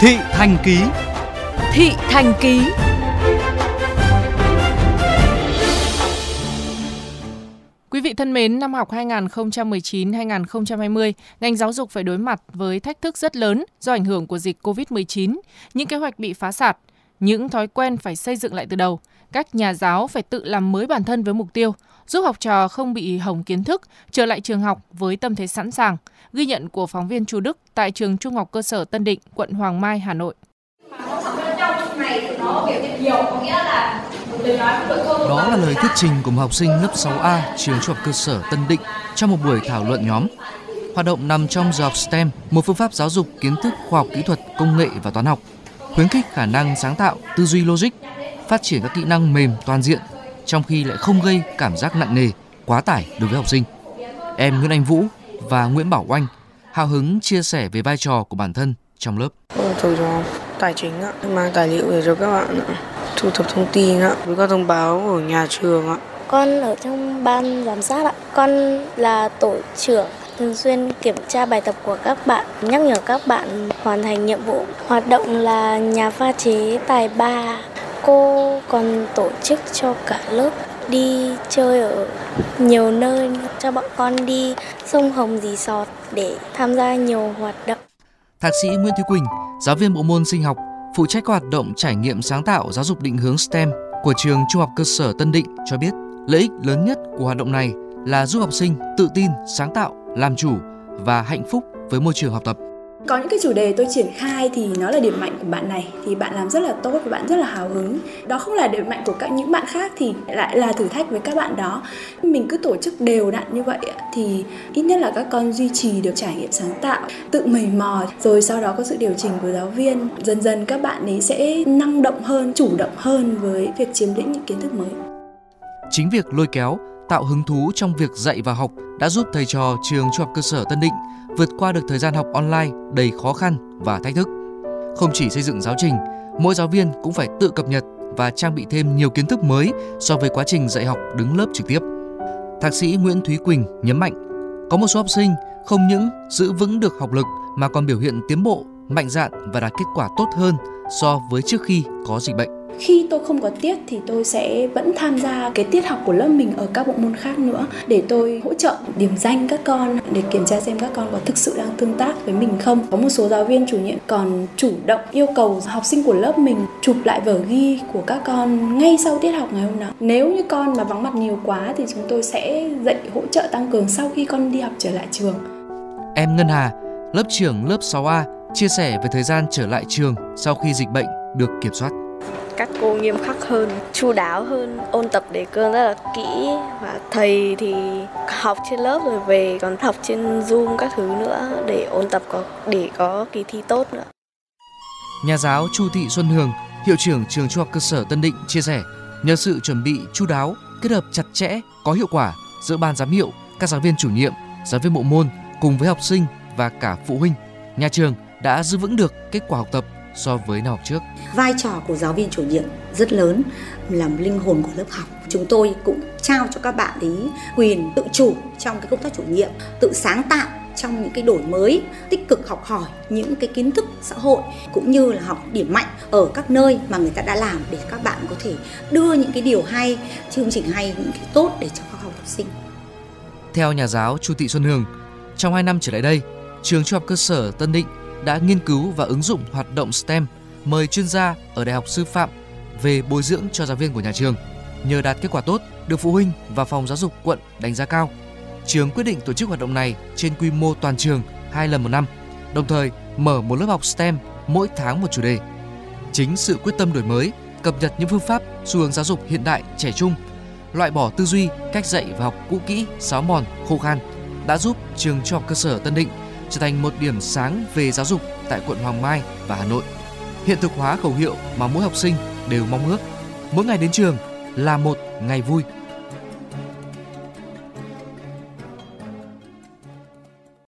Thị Thành Ký Thị Thành Ký Quý vị thân mến, năm học 2019-2020, ngành giáo dục phải đối mặt với thách thức rất lớn do ảnh hưởng của dịch COVID-19. Những kế hoạch bị phá sản, những thói quen phải xây dựng lại từ đầu. Các nhà giáo phải tự làm mới bản thân với mục tiêu, giúp học trò không bị hỏng kiến thức, trở lại trường học với tâm thế sẵn sàng. Ghi nhận của phóng viên Chu Đức tại trường Trung học cơ sở Tân Định, quận Hoàng Mai, Hà Nội. Đó là lời thuyết trình của một học sinh lớp 6A trường Trung học cơ sở Tân Định trong một buổi thảo luận nhóm. Hoạt động nằm trong giờ học STEM, một phương pháp giáo dục kiến thức khoa học kỹ thuật, công nghệ và toán học, khuyến khích khả năng sáng tạo, tư duy logic, phát triển các kỹ năng mềm toàn diện, trong khi lại không gây cảm giác nặng nề, quá tải đối với học sinh. Em Nguyễn Anh Vũ và Nguyễn Bảo Oanh hào hứng chia sẻ về vai trò của bản thân trong lớp. Tôi cho tài chính ạ, mang tài liệu về cho các bạn ạ, thu thập thông tin ạ, với các thông báo ở nhà trường ạ. Con ở trong ban giám sát ạ, con là tổ trưởng thường xuyên kiểm tra bài tập của các bạn, nhắc nhở các bạn hoàn thành nhiệm vụ. Hoạt động là nhà pha chế tài ba. Cô còn tổ chức cho cả lớp đi chơi ở nhiều nơi cho bọn con đi sông Hồng Dì Sọt để tham gia nhiều hoạt động. Thạc sĩ Nguyễn Thúy Quỳnh, giáo viên bộ môn sinh học, phụ trách các hoạt động trải nghiệm sáng tạo giáo dục định hướng STEM của trường Trung học cơ sở Tân Định cho biết, lợi ích lớn nhất của hoạt động này là giúp học sinh tự tin, sáng tạo, làm chủ và hạnh phúc với môi trường học tập. Có những cái chủ đề tôi triển khai thì nó là điểm mạnh của bạn này thì bạn làm rất là tốt và bạn rất là hào hứng. Đó không là điểm mạnh của các những bạn khác thì lại là thử thách với các bạn đó. Mình cứ tổ chức đều đặn như vậy thì ít nhất là các con duy trì được trải nghiệm sáng tạo, tự mầy mò rồi sau đó có sự điều chỉnh của giáo viên. Dần dần các bạn ấy sẽ năng động hơn, chủ động hơn với việc chiếm lĩnh những kiến thức mới. Chính việc lôi kéo, tạo hứng thú trong việc dạy và học đã giúp thầy trò trường Trung học cơ sở Tân Định vượt qua được thời gian học online đầy khó khăn và thách thức. Không chỉ xây dựng giáo trình, mỗi giáo viên cũng phải tự cập nhật và trang bị thêm nhiều kiến thức mới so với quá trình dạy học đứng lớp trực tiếp. Thạc sĩ Nguyễn Thúy Quỳnh nhấn mạnh, có một số học sinh không những giữ vững được học lực mà còn biểu hiện tiến bộ, mạnh dạn và đạt kết quả tốt hơn so với trước khi có dịch bệnh khi tôi không có tiết thì tôi sẽ vẫn tham gia cái tiết học của lớp mình ở các bộ môn khác nữa để tôi hỗ trợ điểm danh các con, để kiểm tra xem các con có thực sự đang tương tác với mình không. Có một số giáo viên chủ nhiệm còn chủ động yêu cầu học sinh của lớp mình chụp lại vở ghi của các con ngay sau tiết học ngày hôm đó nếu như con mà vắng mặt nhiều quá thì chúng tôi sẽ dạy hỗ trợ tăng cường sau khi con đi học trở lại trường. Em Ngân Hà, lớp trưởng lớp 6A chia sẻ về thời gian trở lại trường sau khi dịch bệnh được kiểm soát các cô nghiêm khắc hơn, chu đáo hơn, ôn tập đề cương rất là kỹ và thầy thì học trên lớp rồi về còn học trên Zoom các thứ nữa để ôn tập có để có kỳ thi tốt nữa. Nhà giáo Chu Thị Xuân Hường, hiệu trưởng trường Trung học cơ sở Tân Định chia sẻ, nhờ sự chuẩn bị chu đáo, kết hợp chặt chẽ, có hiệu quả giữa ban giám hiệu, các giáo viên chủ nhiệm, giáo viên bộ môn cùng với học sinh và cả phụ huynh, nhà trường đã giữ vững được kết quả học tập so với năm học trước. Vai trò của giáo viên chủ nhiệm rất lớn, làm linh hồn của lớp học. Chúng tôi cũng trao cho các bạn ấy quyền tự chủ trong cái công tác chủ nhiệm, tự sáng tạo trong những cái đổi mới, tích cực học hỏi những cái kiến thức xã hội cũng như là học điểm mạnh ở các nơi mà người ta đã làm để các bạn có thể đưa những cái điều hay, chương trình hay, những cái tốt để cho các học sinh. Theo nhà giáo Chu Thị Xuân Hương, trong 2 năm trở lại đây, trường Trung học cơ sở Tân Định đã nghiên cứu và ứng dụng hoạt động STEM, mời chuyên gia ở Đại học Sư phạm về bồi dưỡng cho giáo viên của nhà trường. Nhờ đạt kết quả tốt, được phụ huynh và phòng giáo dục quận đánh giá cao. Trường quyết định tổ chức hoạt động này trên quy mô toàn trường hai lần một năm, đồng thời mở một lớp học STEM mỗi tháng một chủ đề. Chính sự quyết tâm đổi mới, cập nhật những phương pháp, xu hướng giáo dục hiện đại trẻ trung, loại bỏ tư duy, cách dạy và học cũ kỹ, sáo mòn, khô khan đã giúp trường trung học cơ sở Tân Định trở thành một điểm sáng về giáo dục tại quận Hoàng Mai và Hà Nội. Hiện thực hóa khẩu hiệu mà mỗi học sinh đều mong ước. Mỗi ngày đến trường là một ngày vui